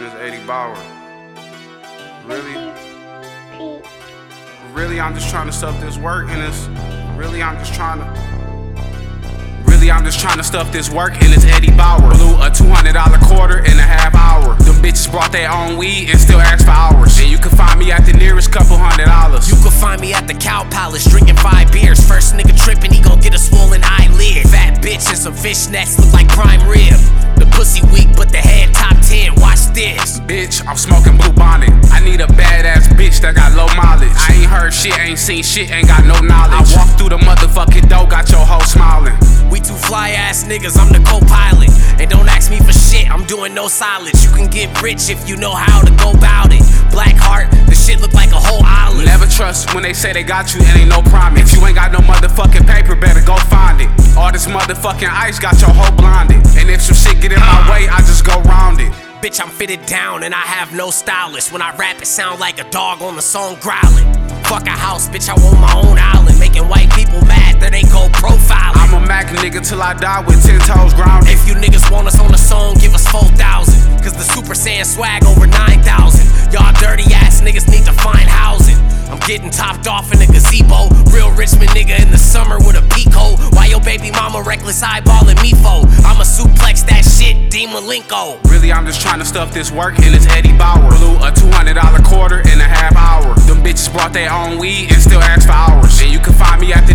and it's Eddie Bauer. Really? Really, I'm just trying to stuff this work and it's really, I'm just trying to. Really, I'm just trying to stuff this work and it's Eddie Bauer. Blew a $200 quarter in a half hour. Them bitches brought their own weed and still asked for hours. And you can find me at the nearest couple hundred dollars. You can find me at the Cow Palace drinking five beers. First nigga tripping, he gon' get a swollen eyelid. Fat bitch and some fishnets look like prime rib. The pussy weak, I'm blue bonnet. I need a badass bitch that got low mileage. I ain't heard shit, ain't seen shit, ain't got no knowledge. I walk through the motherfucking door, got your hoe smiling. We two fly ass niggas, I'm the co pilot. And don't ask me for shit, I'm doing no silence. You can get rich if you know how to go about it. Black heart, the shit look like a whole island. Never trust when they say they got you, it ain't no promise. If you ain't got no motherfucking paper, better go find it. All this motherfucking ice got your hoe blinded. And if some shit get in my ah. way, I just go. Bitch, I'm fitted down and I have no stylist. When I rap, it sound like a dog on the song growling. Fuck a house, bitch, I want my own island. Making white people mad that ain't go profiling. I'm a Mac nigga till I die with 10 toes grounded. If you niggas want us on the song, give us 4,000. Cause the Super Saiyan swag over 9,000. Y'all dirty ass niggas need to find housing. I'm getting topped off in a reckless eyeballing me for? I'ma suplex that shit, D Malenko. Really, I'm just trying to stuff this work and it's Eddie Bauer. Blew a $200 quarter in a half hour. Them bitches brought their own weed and still asked for hours. And you can find me at the